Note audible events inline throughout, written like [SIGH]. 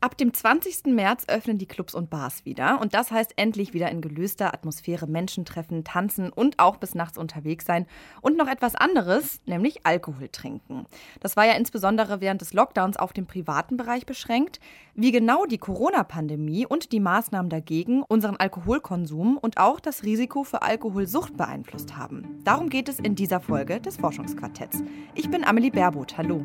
Ab dem 20. März öffnen die Clubs und Bars wieder. Und das heißt endlich wieder in gelöster Atmosphäre Menschen treffen, tanzen und auch bis nachts unterwegs sein. Und noch etwas anderes, nämlich Alkohol trinken. Das war ja insbesondere während des Lockdowns auf den privaten Bereich beschränkt. Wie genau die Corona-Pandemie und die Maßnahmen dagegen unseren Alkoholkonsum und auch das Risiko für Alkoholsucht beeinflusst haben. Darum geht es in dieser Folge des Forschungsquartetts. Ich bin Amelie Baerboth. Hallo.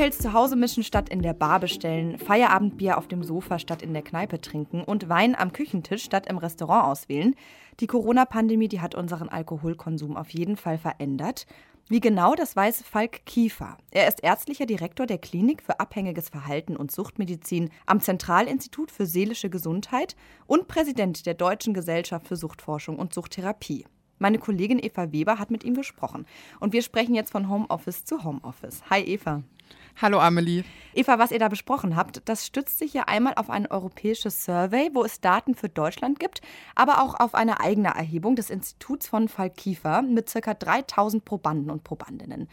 Cocktails zu Hause mischen statt in der Bar bestellen, Feierabendbier auf dem Sofa statt in der Kneipe trinken und Wein am Küchentisch statt im Restaurant auswählen. Die Corona-Pandemie, die hat unseren Alkoholkonsum auf jeden Fall verändert. Wie genau, das weiß Falk Kiefer. Er ist ärztlicher Direktor der Klinik für abhängiges Verhalten und Suchtmedizin am Zentralinstitut für seelische Gesundheit und Präsident der Deutschen Gesellschaft für Suchtforschung und Suchttherapie. Meine Kollegin Eva Weber hat mit ihm gesprochen. Und wir sprechen jetzt von Homeoffice zu Homeoffice. Hi Eva. Hallo Amelie. Eva, was ihr da besprochen habt, das stützt sich ja einmal auf ein europäisches Survey, wo es Daten für Deutschland gibt, aber auch auf eine eigene Erhebung des Instituts von Falk Kiefer mit ca. 3000 Probanden und Probandinnen.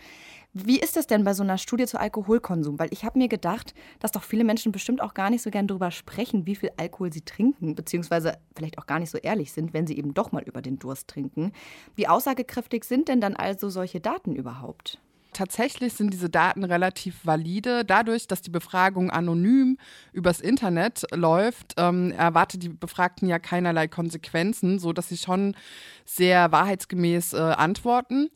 Wie ist es denn bei so einer Studie zu Alkoholkonsum? Weil ich habe mir gedacht, dass doch viele Menschen bestimmt auch gar nicht so gern darüber sprechen, wie viel Alkohol sie trinken, beziehungsweise vielleicht auch gar nicht so ehrlich sind, wenn sie eben doch mal über den Durst trinken. Wie aussagekräftig sind denn dann also solche Daten überhaupt? tatsächlich sind diese Daten relativ valide. Dadurch, dass die Befragung anonym übers Internet läuft, ähm, erwartet die Befragten ja keinerlei Konsequenzen, sodass sie schon sehr wahrheitsgemäß äh, antworten.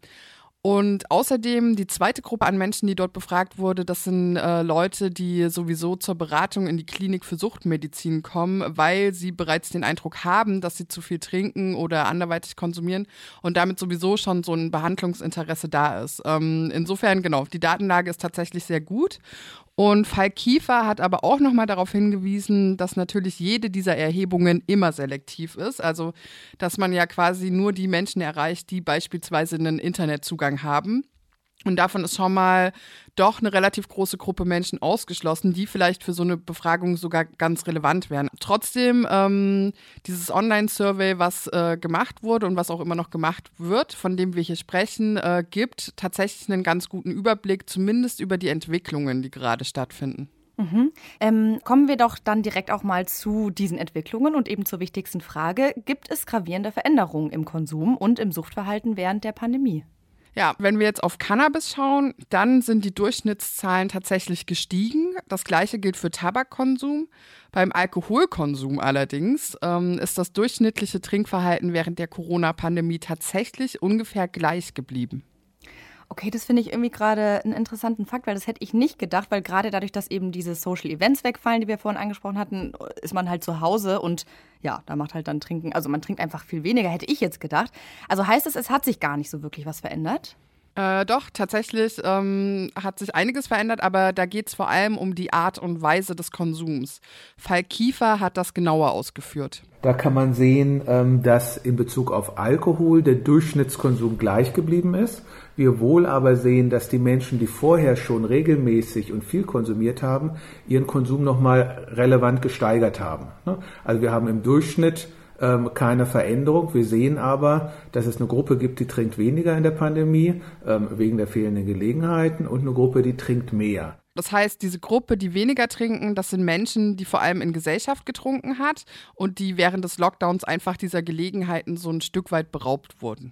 Und außerdem die zweite Gruppe an Menschen, die dort befragt wurde, das sind äh, Leute, die sowieso zur Beratung in die Klinik für Suchtmedizin kommen, weil sie bereits den Eindruck haben, dass sie zu viel trinken oder anderweitig konsumieren und damit sowieso schon so ein Behandlungsinteresse da ist. Ähm, insofern, genau, die Datenlage ist tatsächlich sehr gut. Und Falk Kiefer hat aber auch nochmal darauf hingewiesen, dass natürlich jede dieser Erhebungen immer selektiv ist. Also, dass man ja quasi nur die Menschen erreicht, die beispielsweise einen Internetzugang haben. Und davon ist schon mal doch eine relativ große Gruppe Menschen ausgeschlossen, die vielleicht für so eine Befragung sogar ganz relevant wären. Trotzdem, ähm, dieses Online-Survey, was äh, gemacht wurde und was auch immer noch gemacht wird, von dem wir hier sprechen, äh, gibt tatsächlich einen ganz guten Überblick, zumindest über die Entwicklungen, die gerade stattfinden. Mhm. Ähm, kommen wir doch dann direkt auch mal zu diesen Entwicklungen und eben zur wichtigsten Frage. Gibt es gravierende Veränderungen im Konsum und im Suchtverhalten während der Pandemie? Ja, wenn wir jetzt auf Cannabis schauen, dann sind die Durchschnittszahlen tatsächlich gestiegen. Das gleiche gilt für Tabakkonsum. Beim Alkoholkonsum allerdings ähm, ist das durchschnittliche Trinkverhalten während der Corona-Pandemie tatsächlich ungefähr gleich geblieben. Okay, das finde ich irgendwie gerade einen interessanten Fakt, weil das hätte ich nicht gedacht, weil gerade dadurch, dass eben diese Social Events wegfallen, die wir vorhin angesprochen hatten, ist man halt zu Hause und ja, da macht halt dann Trinken, also man trinkt einfach viel weniger, hätte ich jetzt gedacht. Also heißt es, es hat sich gar nicht so wirklich was verändert? Äh, doch, tatsächlich ähm, hat sich einiges verändert, aber da geht es vor allem um die Art und Weise des Konsums. Falk Kiefer hat das genauer ausgeführt. Da kann man sehen, ähm, dass in Bezug auf Alkohol der Durchschnittskonsum gleich geblieben ist. Wir wohl aber sehen, dass die Menschen, die vorher schon regelmäßig und viel konsumiert haben, ihren Konsum nochmal relevant gesteigert haben. Ne? Also wir haben im Durchschnitt ähm, keine Veränderung. Wir sehen aber, dass es eine Gruppe gibt, die trinkt weniger in der Pandemie ähm, wegen der fehlenden Gelegenheiten und eine Gruppe, die trinkt mehr. Das heißt, diese Gruppe, die weniger trinken, das sind Menschen, die vor allem in Gesellschaft getrunken hat und die während des Lockdowns einfach dieser Gelegenheiten so ein Stück weit beraubt wurden.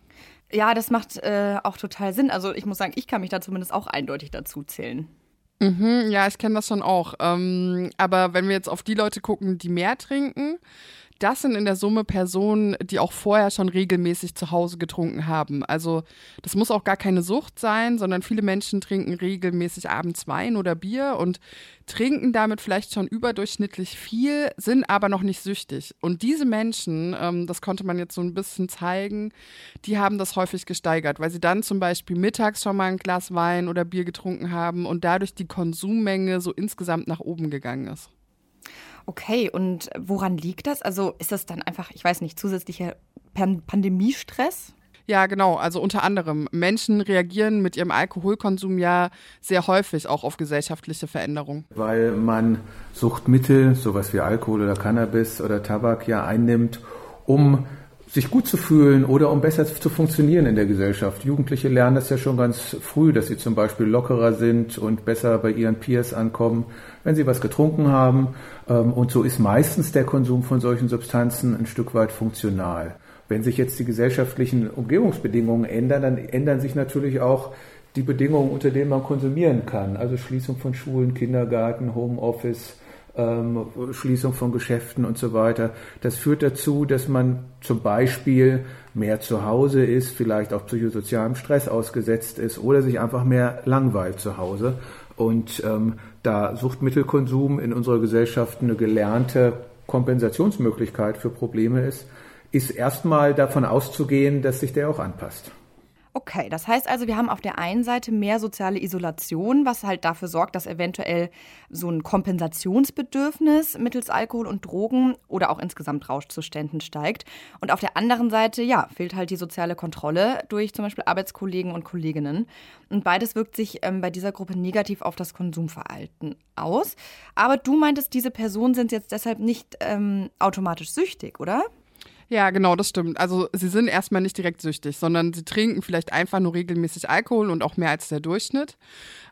Ja, das macht äh, auch total Sinn. Also ich muss sagen, ich kann mich da zumindest auch eindeutig dazu zählen. Mhm, ja, ich kenne das schon auch. Ähm, aber wenn wir jetzt auf die Leute gucken, die mehr trinken, das sind in der Summe Personen, die auch vorher schon regelmäßig zu Hause getrunken haben. Also das muss auch gar keine Sucht sein, sondern viele Menschen trinken regelmäßig abends Wein oder Bier und trinken damit vielleicht schon überdurchschnittlich viel, sind aber noch nicht süchtig. Und diese Menschen, ähm, das konnte man jetzt so ein bisschen zeigen, die haben das häufig gesteigert, weil sie dann zum Beispiel mittags schon mal ein Glas Wein oder Bier getrunken haben und dadurch die Konsummenge so insgesamt nach oben gegangen ist. Okay, und woran liegt das? Also ist das dann einfach, ich weiß nicht, zusätzlicher Pandemiestress? Ja, genau. Also unter anderem. Menschen reagieren mit ihrem Alkoholkonsum ja sehr häufig auch auf gesellschaftliche Veränderungen. Weil man Suchtmittel, sowas wie Alkohol oder Cannabis oder Tabak ja einnimmt, um sich gut zu fühlen oder um besser zu funktionieren in der Gesellschaft. Jugendliche lernen das ja schon ganz früh, dass sie zum Beispiel lockerer sind und besser bei ihren Peers ankommen, wenn sie was getrunken haben. Ähm, und so ist meistens der Konsum von solchen Substanzen ein Stück weit funktional. Wenn sich jetzt die gesellschaftlichen Umgebungsbedingungen ändern, dann ändern sich natürlich auch die Bedingungen, unter denen man konsumieren kann. Also Schließung von Schulen, Kindergarten, Homeoffice, ähm, Schließung von Geschäften und so weiter. Das führt dazu, dass man zum Beispiel mehr zu Hause ist, vielleicht auch psychosozialem Stress ausgesetzt ist oder sich einfach mehr langweilt zu Hause. Und ähm, da Suchtmittelkonsum in unserer Gesellschaft eine gelernte Kompensationsmöglichkeit für Probleme ist, ist erstmal davon auszugehen, dass sich der auch anpasst. Okay, das heißt also, wir haben auf der einen Seite mehr soziale Isolation, was halt dafür sorgt, dass eventuell so ein Kompensationsbedürfnis mittels Alkohol und Drogen oder auch insgesamt Rauschzuständen steigt. Und auf der anderen Seite, ja, fehlt halt die soziale Kontrolle durch zum Beispiel Arbeitskollegen und Kolleginnen. Und beides wirkt sich ähm, bei dieser Gruppe negativ auf das Konsumverhalten aus. Aber du meintest, diese Personen sind jetzt deshalb nicht ähm, automatisch süchtig, oder? Ja, genau, das stimmt. Also sie sind erstmal nicht direkt süchtig, sondern sie trinken vielleicht einfach nur regelmäßig Alkohol und auch mehr als der Durchschnitt.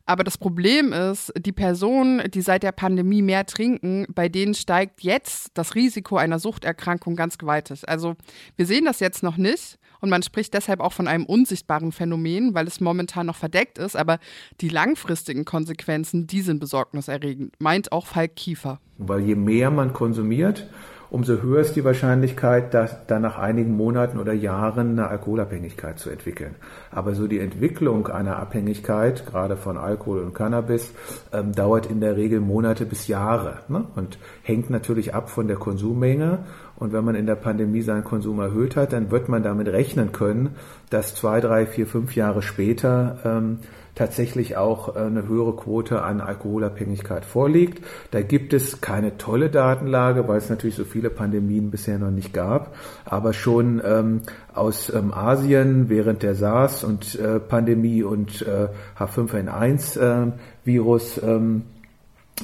Aber das Problem ist, die Personen, die seit der Pandemie mehr trinken, bei denen steigt jetzt das Risiko einer Suchterkrankung ganz gewaltig. Also wir sehen das jetzt noch nicht und man spricht deshalb auch von einem unsichtbaren Phänomen, weil es momentan noch verdeckt ist. Aber die langfristigen Konsequenzen, die sind besorgniserregend, meint auch Falk Kiefer. Weil je mehr man konsumiert, umso höher ist die Wahrscheinlichkeit, dass dann nach einigen Monaten oder Jahren eine Alkoholabhängigkeit zu entwickeln. Aber so die Entwicklung einer Abhängigkeit, gerade von Alkohol und Cannabis, ähm, dauert in der Regel Monate bis Jahre ne? und hängt natürlich ab von der Konsummenge. Und wenn man in der Pandemie seinen Konsum erhöht hat, dann wird man damit rechnen können, dass zwei, drei, vier, fünf Jahre später ähm, tatsächlich auch äh, eine höhere Quote an Alkoholabhängigkeit vorliegt. Da gibt es keine tolle Datenlage, weil es natürlich so viele Pandemien bisher noch nicht gab, aber schon ähm, aus ähm, Asien während der SARS und äh, Pandemie und äh, H5N1 äh, Virus ähm,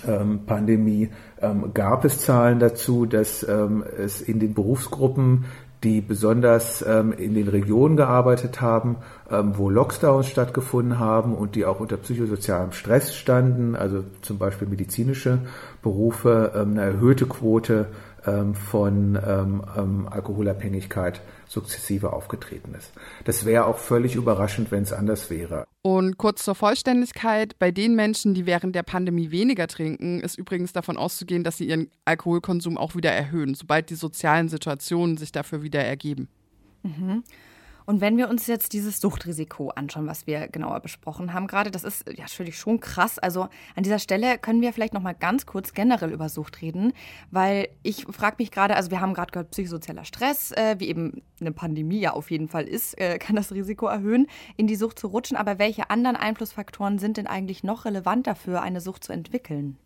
ähm, Pandemie ähm, gab es Zahlen dazu, dass ähm, es in den Berufsgruppen die besonders ähm, in den Regionen gearbeitet haben, ähm, wo Lockdowns stattgefunden haben und die auch unter psychosozialem Stress standen, also zum Beispiel medizinische Berufe, ähm, eine erhöhte Quote ähm, von ähm, ähm, Alkoholabhängigkeit sukzessive aufgetreten ist. Das wäre auch völlig überraschend, wenn es anders wäre. Und kurz zur Vollständigkeit, bei den Menschen, die während der Pandemie weniger trinken, ist übrigens davon auszugehen, dass sie ihren Alkoholkonsum auch wieder erhöhen, sobald die sozialen Situationen sich dafür wieder ergeben. Mhm. Und wenn wir uns jetzt dieses Suchtrisiko anschauen, was wir genauer besprochen haben gerade, das ist ja natürlich schon krass. Also an dieser Stelle können wir vielleicht noch mal ganz kurz generell über Sucht reden, weil ich frage mich gerade, also wir haben gerade gehört, psychosozialer Stress, äh, wie eben eine Pandemie ja auf jeden Fall ist, äh, [LAUGHS] kann das Risiko erhöhen, in die Sucht zu rutschen. Aber welche anderen Einflussfaktoren sind denn eigentlich noch relevant dafür, eine Sucht zu entwickeln?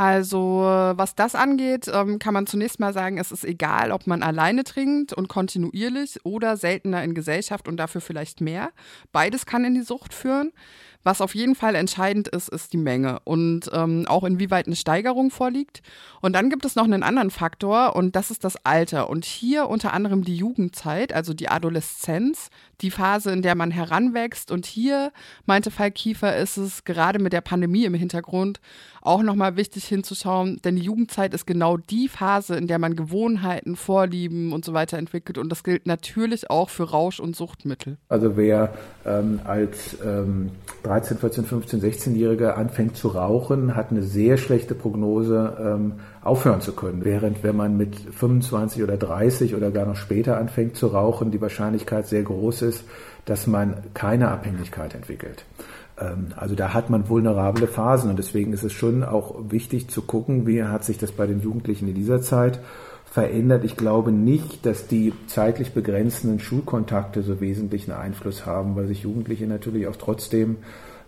Also was das angeht, ähm, kann man zunächst mal sagen, es ist egal, ob man alleine trinkt und kontinuierlich oder seltener in Gesellschaft und dafür vielleicht mehr. Beides kann in die Sucht führen. Was auf jeden Fall entscheidend ist, ist die Menge und ähm, auch inwieweit eine Steigerung vorliegt. Und dann gibt es noch einen anderen Faktor und das ist das Alter. Und hier unter anderem die Jugendzeit, also die Adoleszenz, die Phase, in der man heranwächst. Und hier, meinte Falk Kiefer, ist es gerade mit der Pandemie im Hintergrund auch nochmal wichtig hinzuschauen, denn die Jugendzeit ist genau die Phase, in der man Gewohnheiten, Vorlieben und so weiter entwickelt. Und das gilt natürlich auch für Rausch- und Suchtmittel. Also wer ähm, als ähm, 13, 14, 15, 16-Jähriger anfängt zu rauchen, hat eine sehr schlechte Prognose, ähm, aufhören zu können. Während wenn man mit 25 oder 30 oder gar noch später anfängt zu rauchen, die Wahrscheinlichkeit sehr groß ist, dass man keine Abhängigkeit entwickelt. Ähm, also da hat man vulnerable Phasen und deswegen ist es schon auch wichtig zu gucken, wie hat sich das bei den Jugendlichen in dieser Zeit verändert. Ich glaube nicht, dass die zeitlich begrenzenden Schulkontakte so wesentlichen Einfluss haben, weil sich Jugendliche natürlich auch trotzdem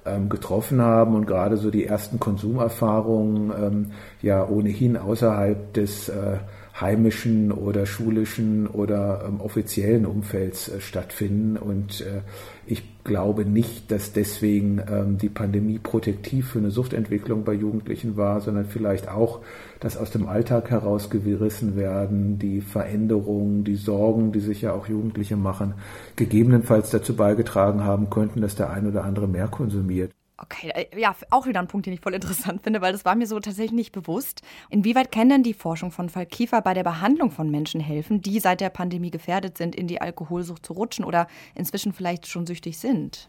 ähm, getroffen haben und gerade so die ersten Konsumerfahrungen ähm, ja ohnehin außerhalb des äh, heimischen oder schulischen oder ähm, offiziellen Umfelds äh, stattfinden. Und äh, ich glaube nicht, dass deswegen ähm, die Pandemie protektiv für eine Suchtentwicklung bei Jugendlichen war, sondern vielleicht auch, dass aus dem Alltag herausgerissen werden, die Veränderungen, die Sorgen, die sich ja auch Jugendliche machen, gegebenenfalls dazu beigetragen haben könnten, dass der ein oder andere mehr konsumiert. Okay, äh, ja, auch wieder ein Punkt, den ich voll [LAUGHS] interessant finde, weil das war mir so tatsächlich nicht bewusst. Inwieweit kann denn die Forschung von Fall Kiefer bei der Behandlung von Menschen helfen, die seit der Pandemie gefährdet sind, in die Alkoholsucht zu rutschen oder inzwischen vielleicht schon süchtig sind?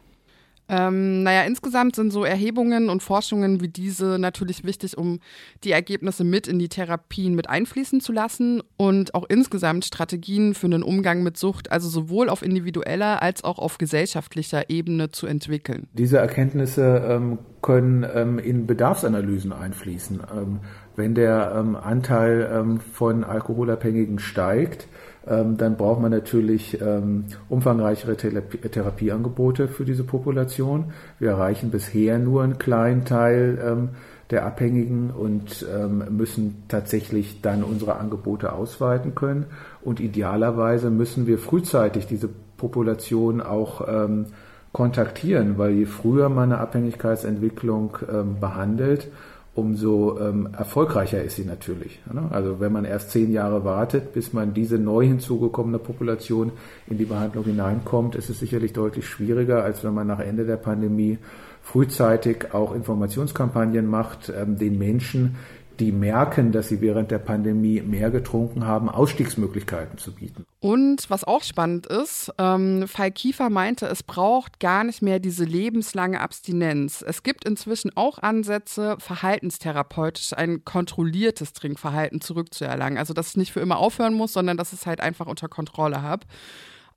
Ähm, naja, insgesamt sind so Erhebungen und Forschungen wie diese natürlich wichtig, um die Ergebnisse mit in die Therapien mit einfließen zu lassen und auch insgesamt Strategien für einen Umgang mit Sucht, also sowohl auf individueller als auch auf gesellschaftlicher Ebene zu entwickeln. Diese Erkenntnisse ähm, können ähm, in Bedarfsanalysen einfließen. Ähm, wenn der ähm, Anteil ähm, von Alkoholabhängigen steigt, ähm, dann braucht man natürlich ähm, umfangreichere Therapie Therapieangebote für diese Population. Wir erreichen bisher nur einen kleinen Teil ähm, der Abhängigen und ähm, müssen tatsächlich dann unsere Angebote ausweiten können. Und idealerweise müssen wir frühzeitig diese Population auch ähm, kontaktieren, weil je früher man eine Abhängigkeitsentwicklung ähm, behandelt, umso ähm, erfolgreicher ist sie natürlich. Ne? Also wenn man erst zehn Jahre wartet, bis man diese neu hinzugekommene Population in die Behandlung hineinkommt, ist es sicherlich deutlich schwieriger, als wenn man nach Ende der Pandemie frühzeitig auch Informationskampagnen macht, ähm, den Menschen die merken, dass sie während der Pandemie mehr getrunken haben, Ausstiegsmöglichkeiten zu bieten. Und was auch spannend ist, ähm, Fall Kiefer meinte, es braucht gar nicht mehr diese lebenslange Abstinenz. Es gibt inzwischen auch Ansätze, verhaltenstherapeutisch ein kontrolliertes Trinkverhalten zurückzuerlangen. Also, dass ich nicht für immer aufhören muss, sondern dass ich es halt einfach unter Kontrolle habe.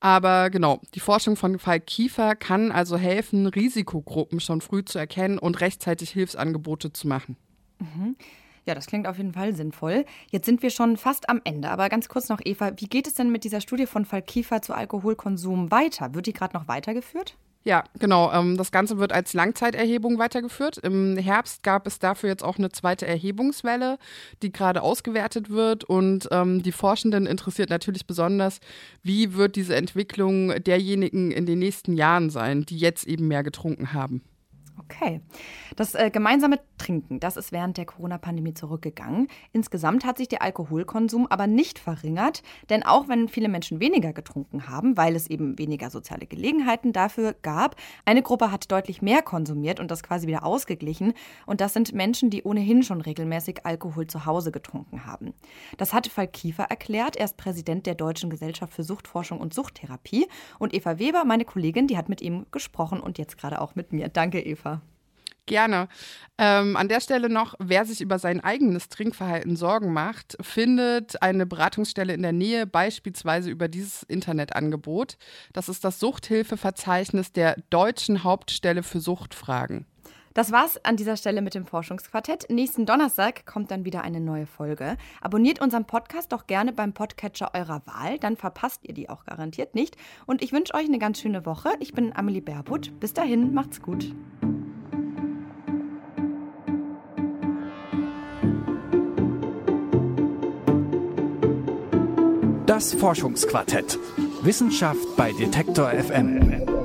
Aber genau, die Forschung von Fall Kiefer kann also helfen, Risikogruppen schon früh zu erkennen und rechtzeitig Hilfsangebote zu machen. Mhm. Ja, das klingt auf jeden Fall sinnvoll. Jetzt sind wir schon fast am Ende, aber ganz kurz noch, Eva, wie geht es denn mit dieser Studie von Fall Kiefer zu Alkoholkonsum weiter? Wird die gerade noch weitergeführt? Ja, genau. Ähm, das Ganze wird als Langzeiterhebung weitergeführt. Im Herbst gab es dafür jetzt auch eine zweite Erhebungswelle, die gerade ausgewertet wird. Und ähm, die Forschenden interessiert natürlich besonders, wie wird diese Entwicklung derjenigen in den nächsten Jahren sein, die jetzt eben mehr getrunken haben. Okay. Das äh, gemeinsame Trinken, das ist während der Corona-Pandemie zurückgegangen. Insgesamt hat sich der Alkoholkonsum aber nicht verringert, denn auch wenn viele Menschen weniger getrunken haben, weil es eben weniger soziale Gelegenheiten dafür gab, eine Gruppe hat deutlich mehr konsumiert und das quasi wieder ausgeglichen. Und das sind Menschen, die ohnehin schon regelmäßig Alkohol zu Hause getrunken haben. Das hat Falk Kiefer erklärt. Er ist Präsident der Deutschen Gesellschaft für Suchtforschung und Suchttherapie. Und Eva Weber, meine Kollegin, die hat mit ihm gesprochen und jetzt gerade auch mit mir. Danke, Eva. Gerne. Ähm, an der Stelle noch, wer sich über sein eigenes Trinkverhalten Sorgen macht, findet eine Beratungsstelle in der Nähe, beispielsweise über dieses Internetangebot. Das ist das Suchthilfeverzeichnis der Deutschen Hauptstelle für Suchtfragen. Das war's an dieser Stelle mit dem Forschungsquartett. Nächsten Donnerstag kommt dann wieder eine neue Folge. Abonniert unseren Podcast doch gerne beim Podcatcher eurer Wahl, dann verpasst ihr die auch garantiert nicht. Und ich wünsche euch eine ganz schöne Woche. Ich bin Amelie Baerbutt. Bis dahin, macht's gut. Das Forschungsquartett. Wissenschaft bei Detektor FM.